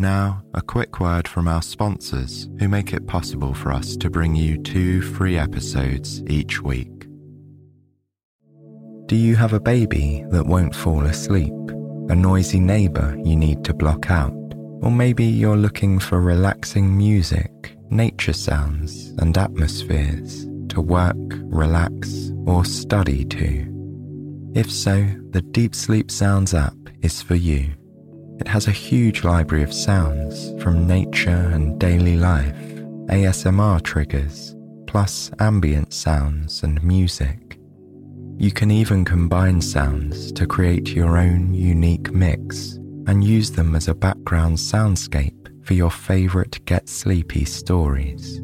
Now, a quick word from our sponsors who make it possible for us to bring you two free episodes each week. Do you have a baby that won't fall asleep? A noisy neighbour you need to block out? Or maybe you're looking for relaxing music, nature sounds, and atmospheres to work, relax, or study to? If so, the Deep Sleep Sounds app is for you. It has a huge library of sounds from nature and daily life, ASMR triggers, plus ambient sounds and music. You can even combine sounds to create your own unique mix and use them as a background soundscape for your favorite Get Sleepy stories.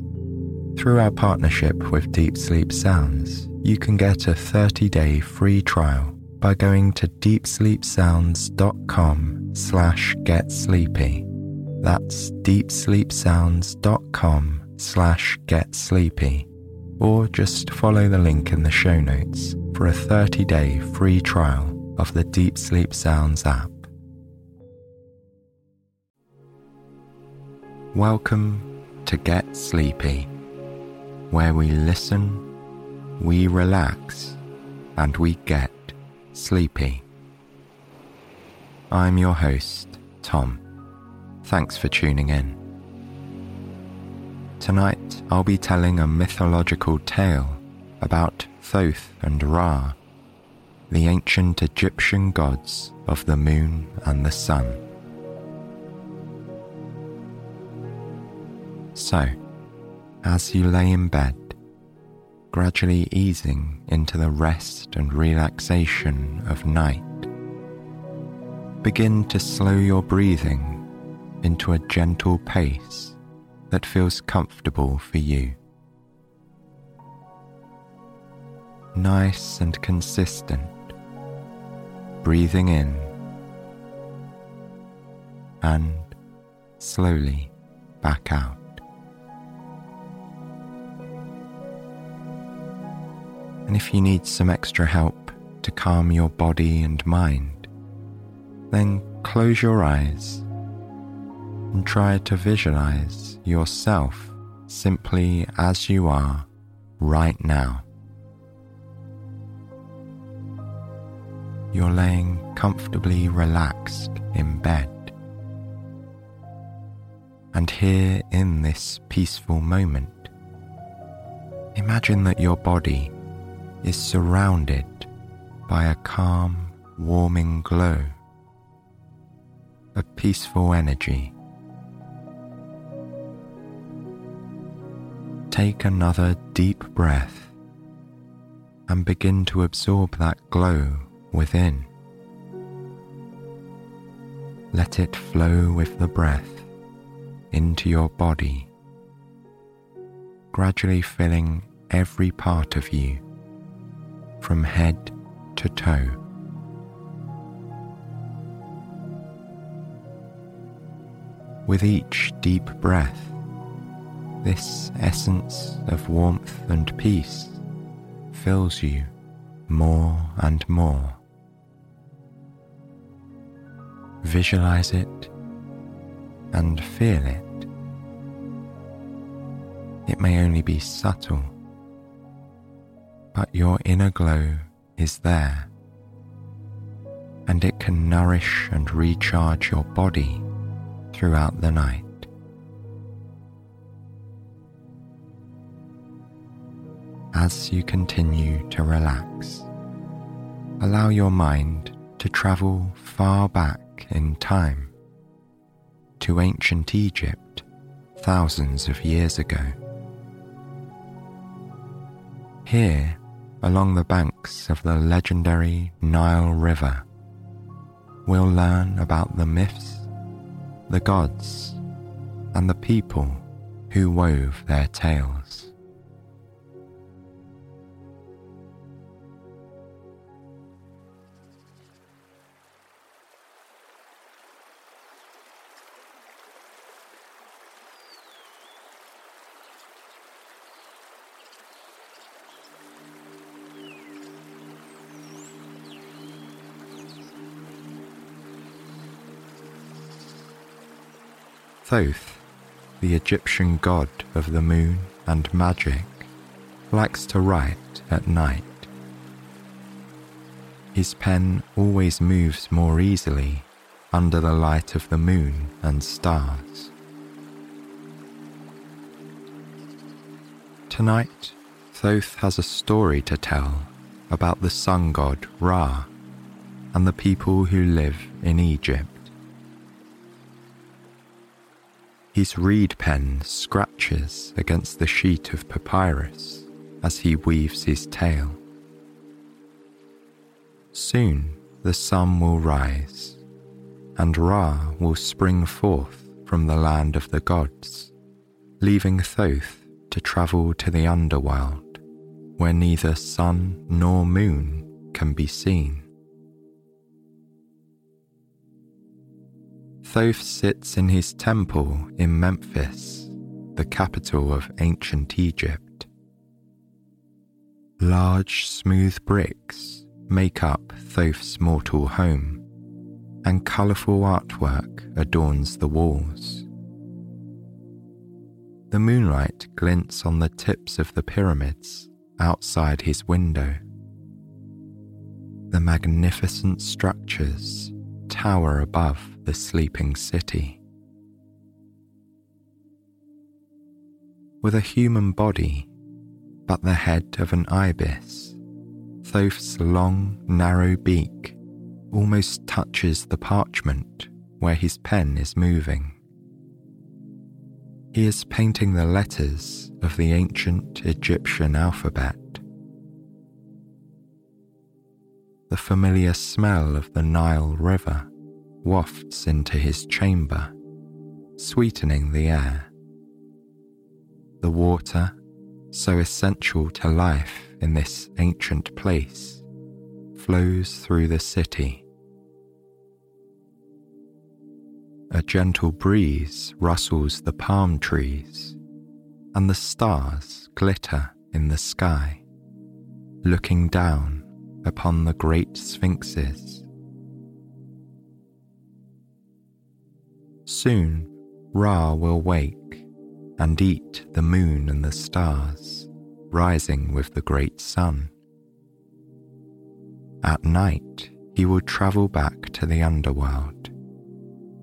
Through our partnership with Deep Sleep Sounds, you can get a 30 day free trial by going to deepsleepsounds.com slash get sleepy. That's deepsleepsounds.com slash get sleepy. Or just follow the link in the show notes for a 30 day free trial of the Deep Sleep Sounds app. Welcome to Get Sleepy, where we listen, we relax, and we get sleepy. I'm your host, Tom. Thanks for tuning in. Tonight, I'll be telling a mythological tale about Thoth and Ra, the ancient Egyptian gods of the moon and the sun. So, as you lay in bed, gradually easing into the rest and relaxation of night, begin to slow your breathing into a gentle pace that feels comfortable for you. Nice and consistent, breathing in and slowly back out. And if you need some extra help to calm your body and mind, then close your eyes and try to visualize yourself simply as you are right now. You're laying comfortably relaxed in bed. And here in this peaceful moment, imagine that your body is surrounded by a calm, warming glow, a peaceful energy. Take another deep breath and begin to absorb that glow within. Let it flow with the breath into your body, gradually filling every part of you from head to toe. With each deep breath, this essence of warmth and peace fills you more and more. Visualize it and feel it. It may only be subtle but your inner glow is there, and it can nourish and recharge your body throughout the night. As you continue to relax, allow your mind to travel far back in time to ancient Egypt thousands of years ago. Here, along the banks of the legendary Nile River, we'll learn about the myths, the gods, and the people who wove their tales. Thoth, the Egyptian god of the moon and magic, likes to write at night. His pen always moves more easily under the light of the moon and stars. Tonight, Thoth has a story to tell about the sun god Ra and the people who live in Egypt. His reed pen scratches against the sheet of papyrus as he weaves his tale. Soon the sun will rise, and Ra will spring forth from the land of the gods, leaving Thoth to travel to the underworld, where neither sun nor moon can be seen. Thoth sits in his temple in Memphis, the capital of ancient Egypt. Large, smooth bricks make up Thoth's mortal home, and colourful artwork adorns the walls. The moonlight glints on the tips of the pyramids outside his window. The magnificent structures tower above the sleeping city. With a human body, but the head of an ibis, Thoth's long, narrow beak almost touches the parchment where his pen is moving. He is painting the letters of the ancient Egyptian alphabet. The familiar smell of the Nile River wafts into his chamber, sweetening the air. The water, so essential to life in this ancient place, flows through the city. A gentle breeze rustles the palm trees, and the stars glitter in the sky, looking down upon the great sphinxes Soon Ra will wake and eat the moon and the stars, rising with the great sun. At night, he will travel back to the underworld,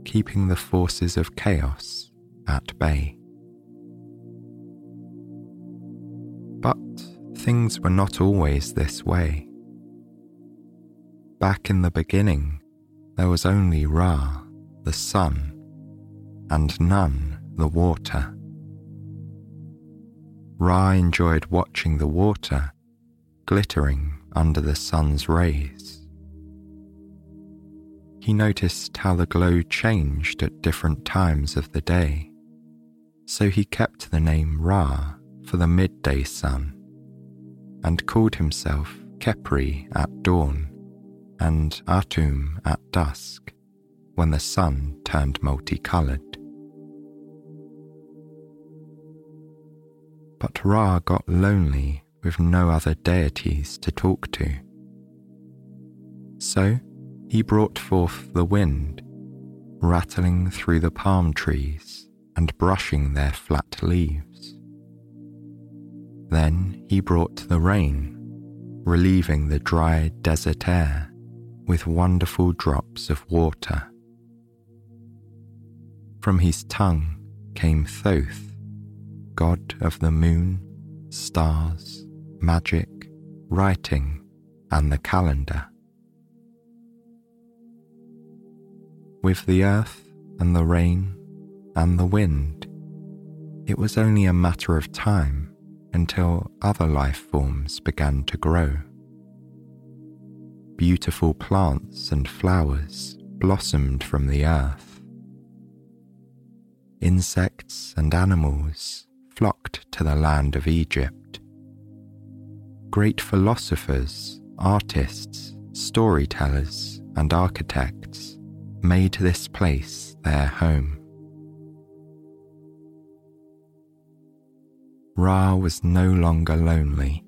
keeping the forces of chaos at bay. But things were not always this way. Back in the beginning, there was only Ra, the sun, and Nun the water. Ra enjoyed watching the water glittering under the sun's rays. He noticed how the glow changed at different times of the day, so he kept the name Ra for the midday sun and called himself Khepri at dawn and Atum at dusk when the sun turned multicolored. But Ra got lonely with no other deities to talk to. So he brought forth the wind, rattling through the palm trees and brushing their flat leaves. Then he brought the rain, relieving the dry desert air with wonderful drops of water. From his tongue came Thoth, god of the moon, stars, magic, writing, and the calendar. With the earth and the rain and the wind, it was only a matter of time until other life forms began to grow. Beautiful plants and flowers blossomed from the earth insects and animals flocked to the land of Egypt. Great philosophers, artists, storytellers, and architects made this place their home. Ra was no longer lonely.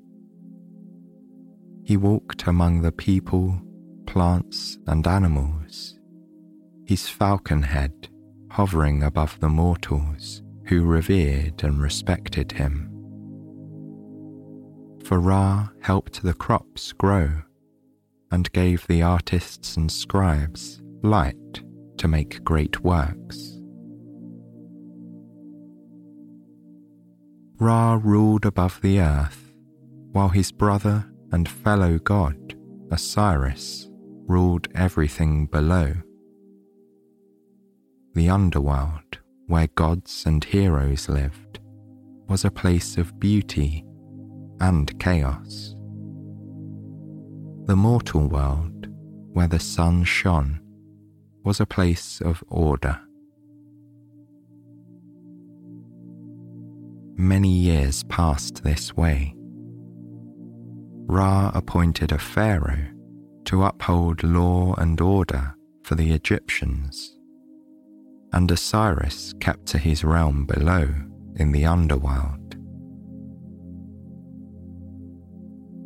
He walked among the people, plants, and animals, his falcon head hovering above the mortals who revered and respected him. For Ra helped the crops grow and gave the artists and scribes light to make great works. Ra ruled above the earth, while his brother and fellow god, Osiris, ruled everything below. The underworld, where gods and heroes lived, was a place of beauty and chaos. The mortal world, where the sun shone, was a place of order. Many years passed this way. Ra appointed a pharaoh to uphold law and order for the Egyptians, and Osiris kept to his realm below in the underworld.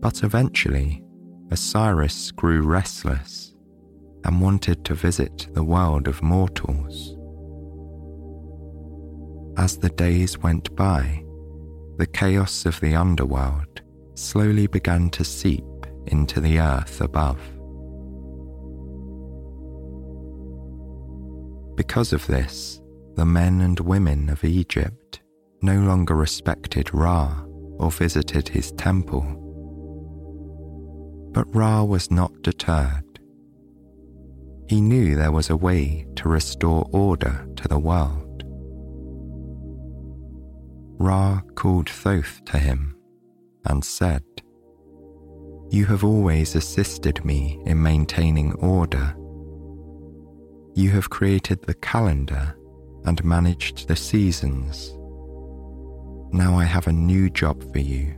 But eventually, Osiris grew restless and wanted to visit the world of mortals. As the days went by, the chaos of the underworld slowly began to seep into the earth above. Because of this, the men and women of Egypt no longer respected Ra or visited his temple. But Ra was not deterred. He knew there was a way to restore order to the world. Ra called Thoth to him and said, You have always assisted me in maintaining order. You have created the calendar and managed the seasons. Now I have a new job for you.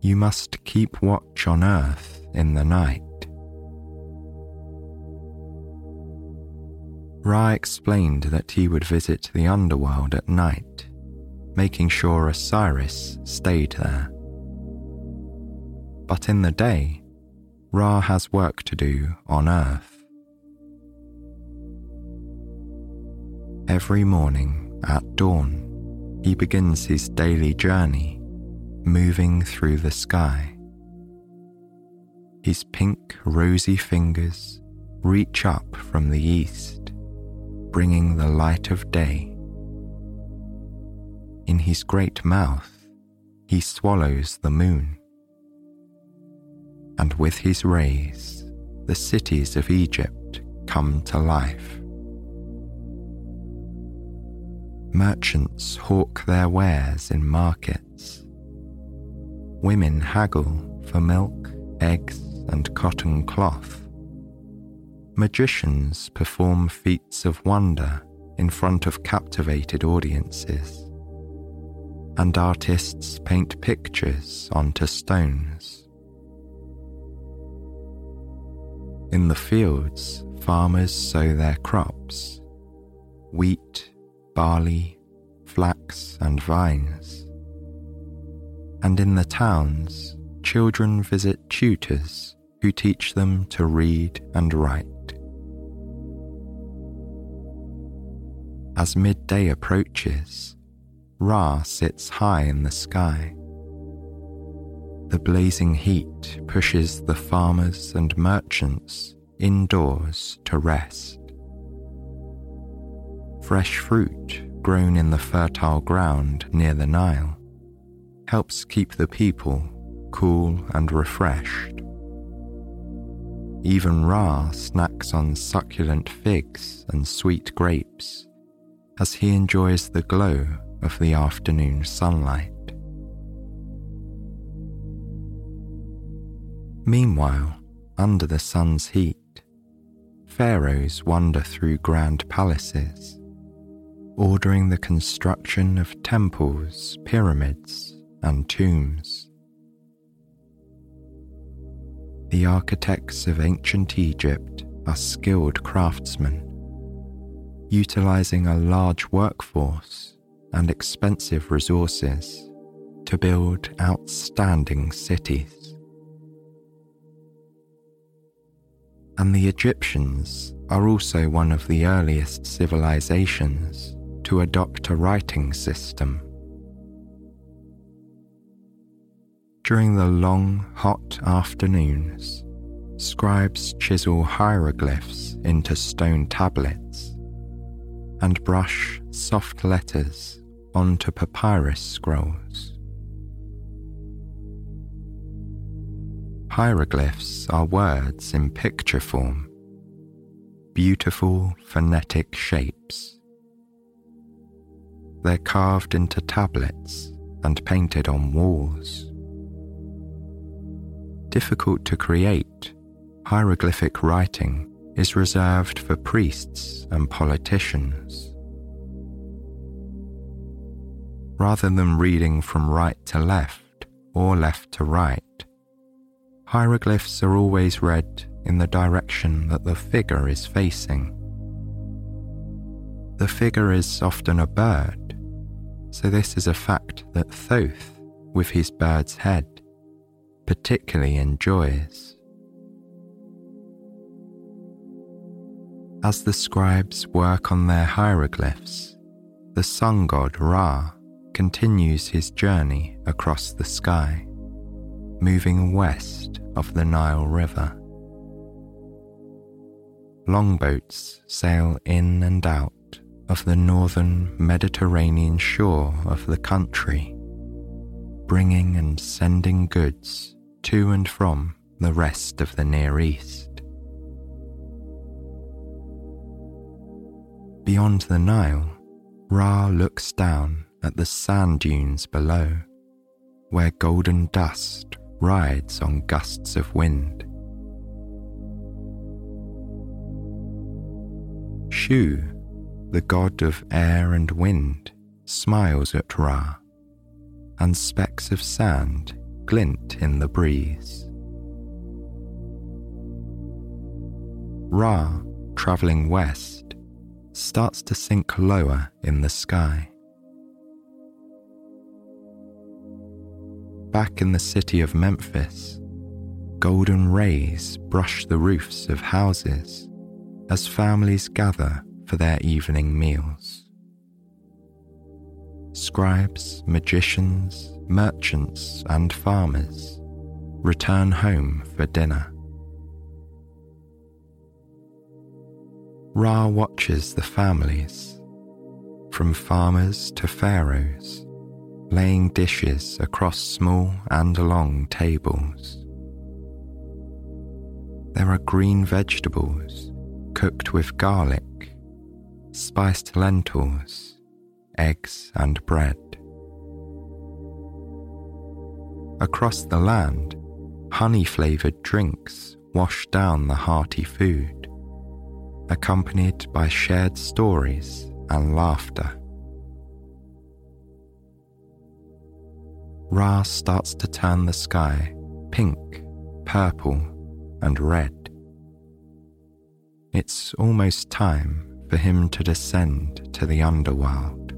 You must keep watch on earth in the night. Ra explained that he would visit the underworld at night, making sure Osiris stayed there. But in the day, Ra has work to do on Earth. Every morning at dawn, he begins his daily journey, moving through the sky. His pink, rosy fingers reach up from the east bringing the light of day. In his great mouth, he swallows the moon. And with his rays, the cities of Egypt come to life. Merchants hawk their wares in markets. Women haggle for milk, eggs, and cotton cloth magicians perform feats of wonder in front of captivated audiences, and artists paint pictures onto stones. In the fields, farmers sow their crops wheat, barley, flax, and vines. And in the towns, children visit tutors who teach them to read and write. As midday approaches, Ra sits high in the sky. The blazing heat pushes the farmers and merchants indoors to rest. Fresh fruit grown in the fertile ground near the Nile helps keep the people cool and refreshed. Even Ra snacks on succulent figs and sweet grapes as he enjoys the glow of the afternoon sunlight. Meanwhile, under the sun's heat, pharaohs wander through grand palaces, ordering the construction of temples, pyramids, and tombs. The architects of ancient Egypt are skilled craftsmen, utilizing a large workforce and expensive resources to build outstanding cities. And the Egyptians are also one of the earliest civilizations to adopt a writing system. During the long, hot afternoons, scribes chisel hieroglyphs into stone tablets and brush soft letters onto papyrus scrolls. Hieroglyphs are words in picture form, beautiful phonetic shapes. They're carved into tablets and painted on walls. Difficult to create, hieroglyphic writing is reserved for priests and politicians. Rather than reading from right to left or left to right, hieroglyphs are always read in the direction that the figure is facing. The figure is often a bird, so this is a fact that Thoth, with his bird's head, particularly enjoys. As the scribes work on their hieroglyphs, the sun god Ra continues his journey across the sky moving west of the Nile River. Longboats sail in and out of the northern Mediterranean shore of the country, bringing and sending goods to and from the rest of the Near East. Beyond the Nile, Ra looks down at the sand dunes below, where golden dust rides on gusts of wind. Shu, the god of air and wind, smiles at Ra, and specks of sand glint in the breeze. Ra, travelling west, starts to sink lower in the sky. back in the city of Memphis, golden rays brush the roofs of houses as families gather for their evening meals. Scribes, magicians, merchants, and farmers return home for dinner. Ra watches the families, from farmers to pharaohs laying dishes across small and long tables. There are green vegetables cooked with garlic, spiced lentils, eggs, and bread. Across the land, honey flavoured drinks wash down the hearty food, accompanied by shared stories and laughter. Ra starts to turn the sky pink, purple, and red. It's almost time for him to descend to the underworld.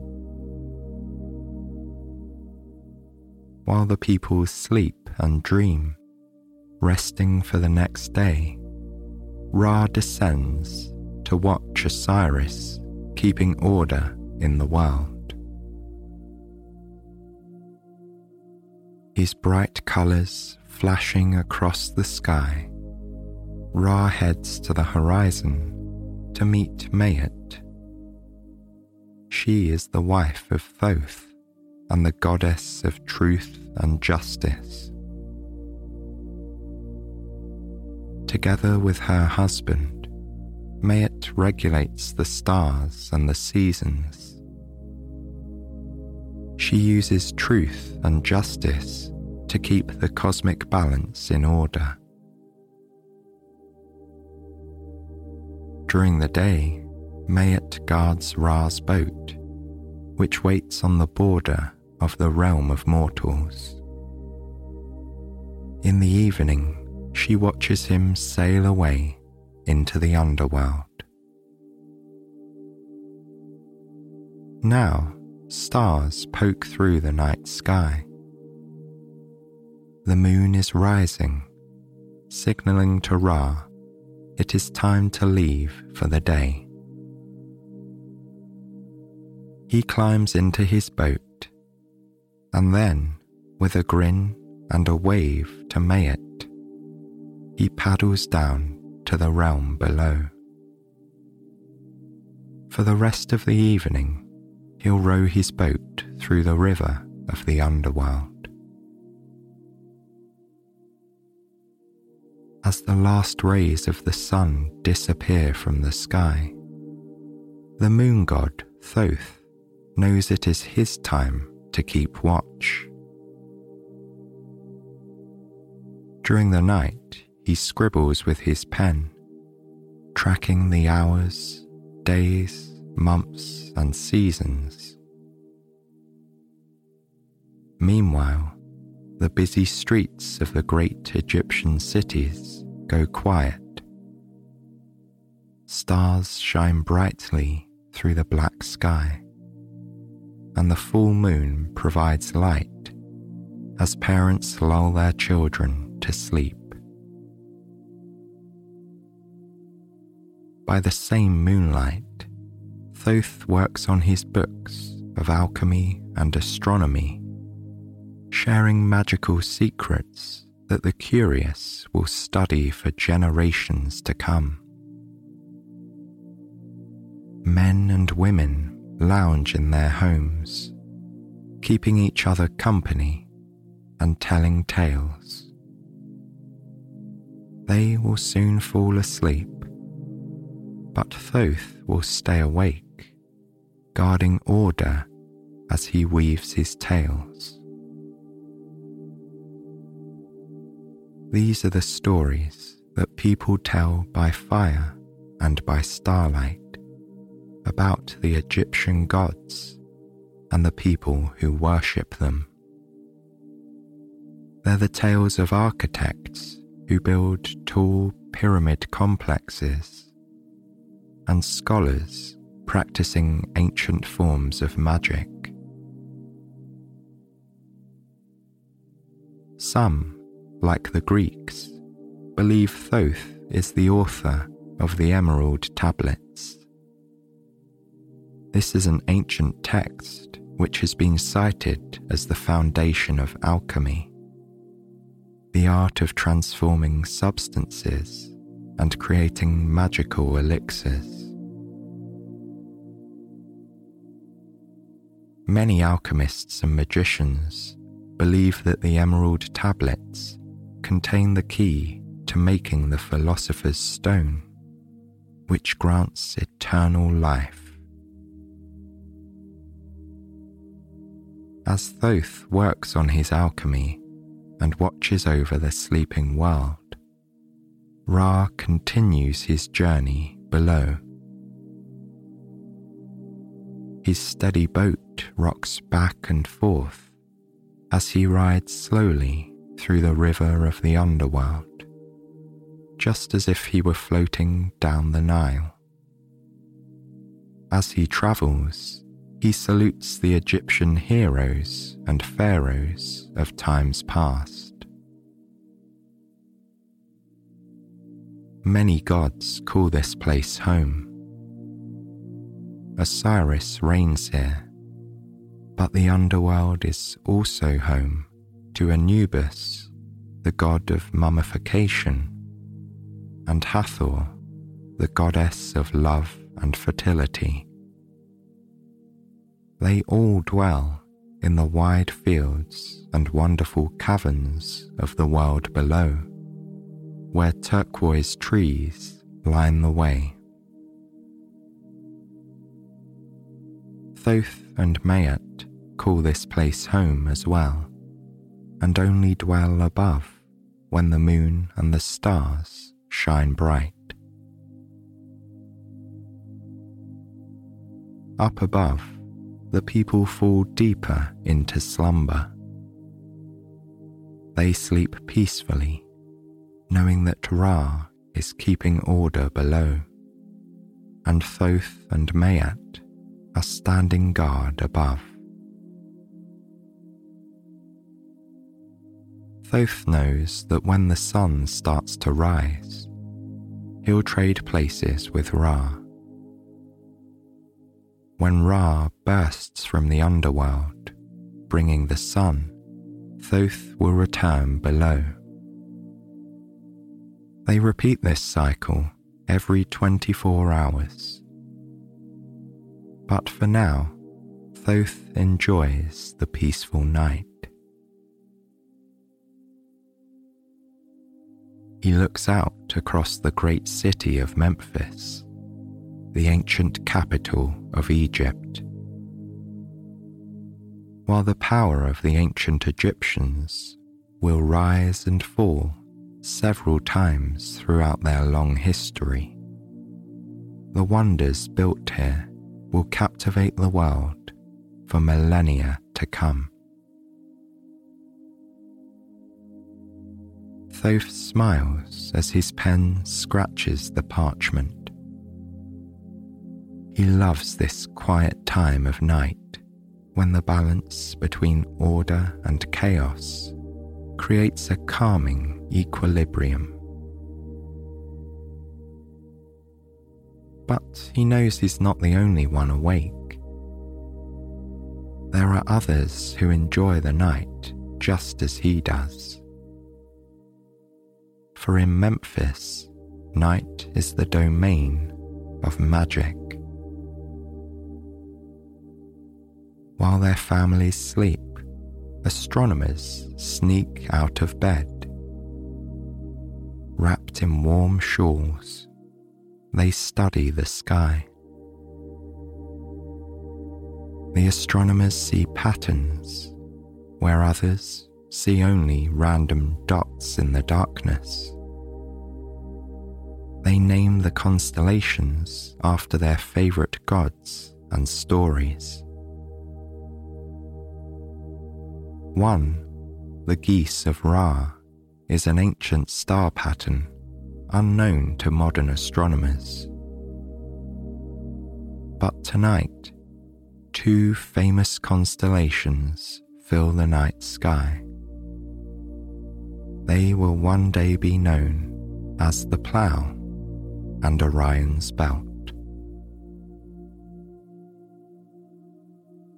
While the people sleep and dream, resting for the next day, Ra descends to watch Osiris keeping order in the world. his bright colours flashing across the sky, Ra heads to the horizon to meet Maat. She is the wife of Thoth and the goddess of truth and justice. Together with her husband, Maat regulates the stars and the seasons she uses truth and justice to keep the cosmic balance in order. During the day, Maat guards Ra's boat which waits on the border of the realm of mortals. In the evening, she watches him sail away into the underworld. Now, stars poke through the night sky. The moon is rising, signaling to Ra it is time to leave for the day. He climbs into his boat, and then, with a grin and a wave to Maat, he paddles down to the realm below. For the rest of the evening, he'll row his boat through the river of the underworld. As the last rays of the sun disappear from the sky, the moon god Thoth knows it is his time to keep watch. During the night, he scribbles with his pen, tracking the hours, days, months, and seasons. Meanwhile, the busy streets of the great Egyptian cities go quiet. Stars shine brightly through the black sky, and the full moon provides light as parents lull their children to sleep. By the same moonlight, Thoth works on his books of alchemy and astronomy, sharing magical secrets that the curious will study for generations to come. Men and women lounge in their homes, keeping each other company and telling tales. They will soon fall asleep, but Thoth will stay awake guarding order as he weaves his tales. These are the stories that people tell by fire and by starlight about the Egyptian gods and the people who worship them. They're the tales of architects who build tall pyramid complexes and scholars practicing ancient forms of magic. Some, like the Greeks, believe Thoth is the author of the Emerald Tablets. This is an ancient text which has been cited as the foundation of alchemy, the art of transforming substances and creating magical elixirs. Many alchemists and magicians believe that the emerald tablets contain the key to making the philosopher's stone, which grants eternal life. As Thoth works on his alchemy and watches over the sleeping world, Ra continues his journey below. His steady boat rocks back and forth as he rides slowly through the river of the underworld, just as if he were floating down the Nile. As he travels, he salutes the Egyptian heroes and pharaohs of times past. Many gods call this place home Osiris reigns here, but the underworld is also home to Anubis, the god of mummification, and Hathor, the goddess of love and fertility. They all dwell in the wide fields and wonderful caverns of the world below, where turquoise trees line the way. Thoth and Maat call this place home as well, and only dwell above when the moon and the stars shine bright. Up above, the people fall deeper into slumber. They sleep peacefully, knowing that Ra is keeping order below, and Thoth and Maat are standing guard above. Thoth knows that when the sun starts to rise, he'll trade places with Ra. When Ra bursts from the underworld, bringing the sun, Thoth will return below. They repeat this cycle every 24 hours. But for now, Thoth enjoys the peaceful night. He looks out across the great city of Memphis, the ancient capital of Egypt. While the power of the ancient Egyptians will rise and fall several times throughout their long history, the wonders built here will captivate the world for millennia to come. Thoth smiles as his pen scratches the parchment. He loves this quiet time of night when the balance between order and chaos creates a calming equilibrium. But he knows he's not the only one awake. There are others who enjoy the night just as he does for in Memphis, night is the domain of magic. While their families sleep, astronomers sneak out of bed. Wrapped in warm shawls, they study the sky. The astronomers see patterns where others see only random dots in the darkness. They name the constellations after their favourite gods and stories. One, the geese of Ra, is an ancient star pattern unknown to modern astronomers. But tonight, two famous constellations fill the night sky they will one day be known as the Plough and Orion's Belt.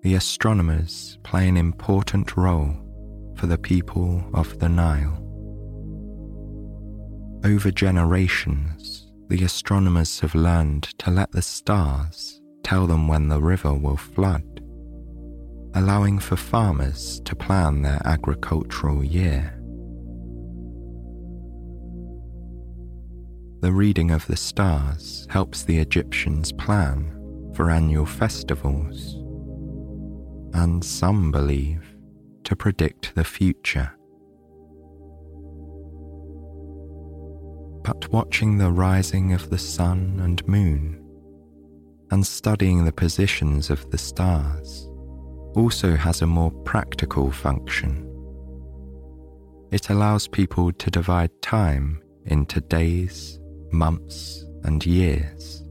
The astronomers play an important role for the people of the Nile. Over generations, the astronomers have learned to let the stars tell them when the river will flood, allowing for farmers to plan their agricultural year. The reading of the stars helps the Egyptians plan for annual festivals, and some believe to predict the future. But watching the rising of the sun and moon and studying the positions of the stars also has a more practical function. It allows people to divide time into days months, and years.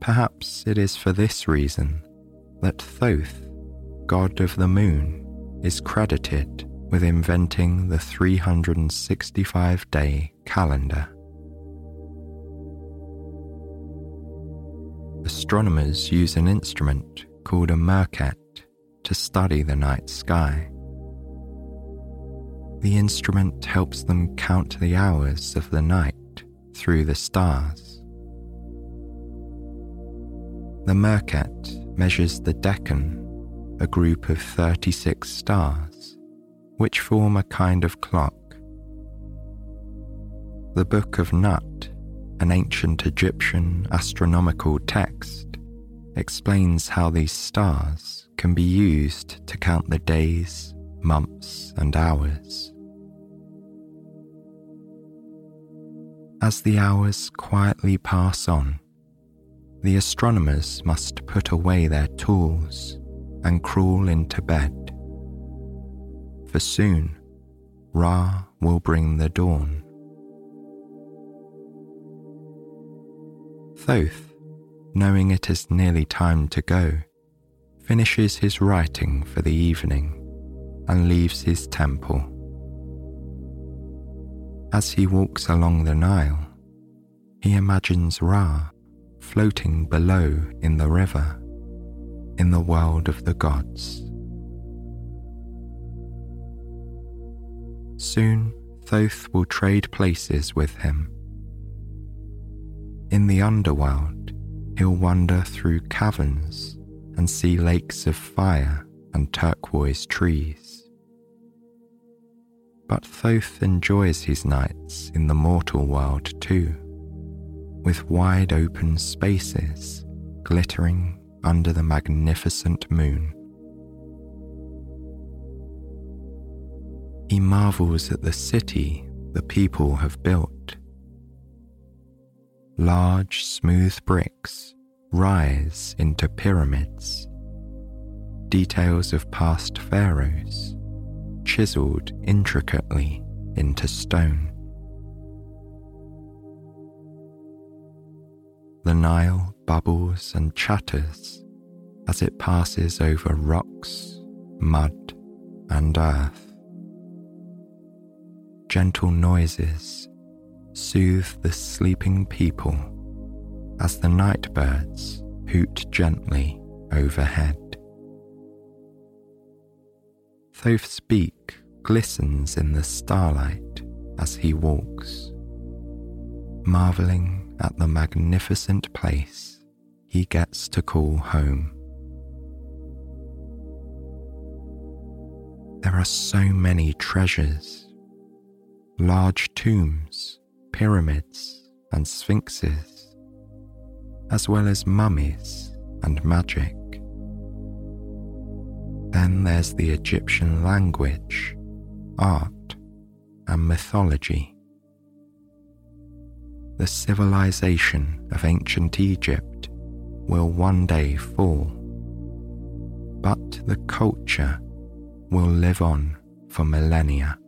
Perhaps it is for this reason that Thoth, god of the moon, is credited with inventing the 365 day calendar. Astronomers use an instrument called a merkhet to study the night sky. The instrument helps them count the hours of the night through the stars. The Merkhet measures the decan, a group of 36 stars, which form a kind of clock. The Book of Nut, an ancient Egyptian astronomical text, explains how these stars can be used to count the days, months, and hours. As the hours quietly pass on, the astronomers must put away their tools and crawl into bed. For soon, Ra will bring the dawn. Thoth, knowing it is nearly time to go, finishes his writing for the evening and leaves his temple. As he walks along the Nile, he imagines Ra floating below in the river in the world of the gods. Soon Thoth will trade places with him. In the underworld, he'll wander through caverns and see lakes of fire and turquoise trees. But Thoth enjoys his nights in the mortal world too, with wide open spaces glittering under the magnificent moon. He marvels at the city the people have built. Large, smooth bricks rise into pyramids, details of past pharaohs chiseled intricately into stone. The Nile bubbles and chatters as it passes over rocks, mud, and earth. Gentle noises soothe the sleeping people as the night birds hoot gently overhead. Thoth's beak glistens in the starlight as he walks, marvelling at the magnificent place he gets to call home. There are so many treasures large tombs, pyramids, and sphinxes, as well as mummies and magic. Then there's the Egyptian language, art, and mythology. The civilization of ancient Egypt will one day fall, but the culture will live on for millennia.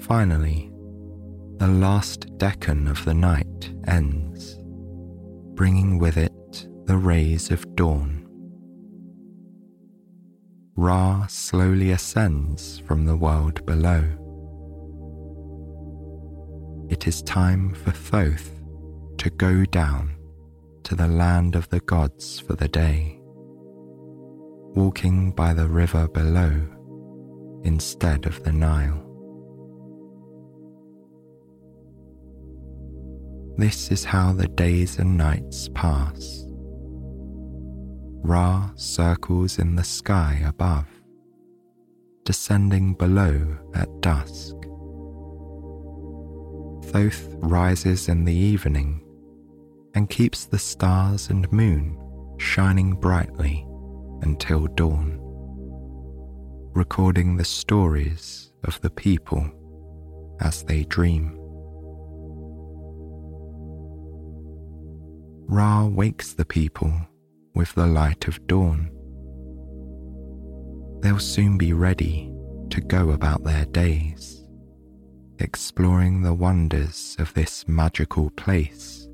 Finally, the last decan of the night ends, bringing with it the rays of dawn. Ra slowly ascends from the world below. It is time for Thoth to go down to the land of the gods for the day, walking by the river below instead of the Nile. This is how the days and nights pass. Ra circles in the sky above, descending below at dusk. Thoth rises in the evening and keeps the stars and moon shining brightly until dawn, recording the stories of the people as they dream. Ra wakes the people with the light of dawn. They'll soon be ready to go about their days, exploring the wonders of this magical place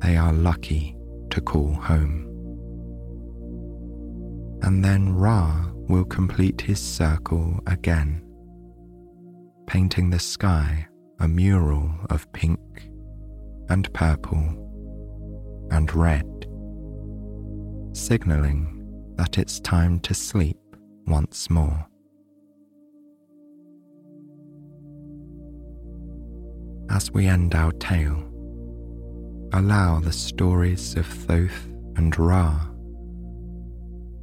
they are lucky to call home. And then Ra will complete his circle again, painting the sky a mural of pink and purple and red, signaling that it's time to sleep once more. As we end our tale, allow the stories of Thoth and Ra,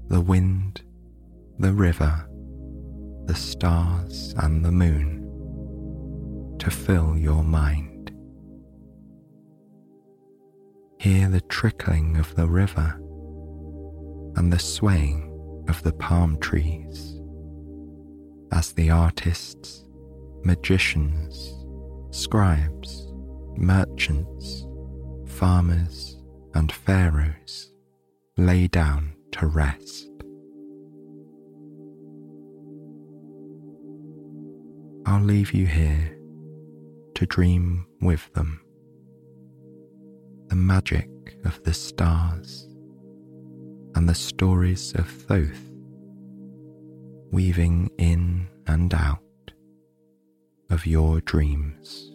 the wind, the river, the stars, and the moon to fill your mind. Hear the trickling of the river and the swaying of the palm trees. As the artists, magicians, scribes, merchants, farmers, and pharaohs lay down to rest. I'll leave you here to dream with them. The magic of the stars and the stories of Thoth weaving in and out of your dreams.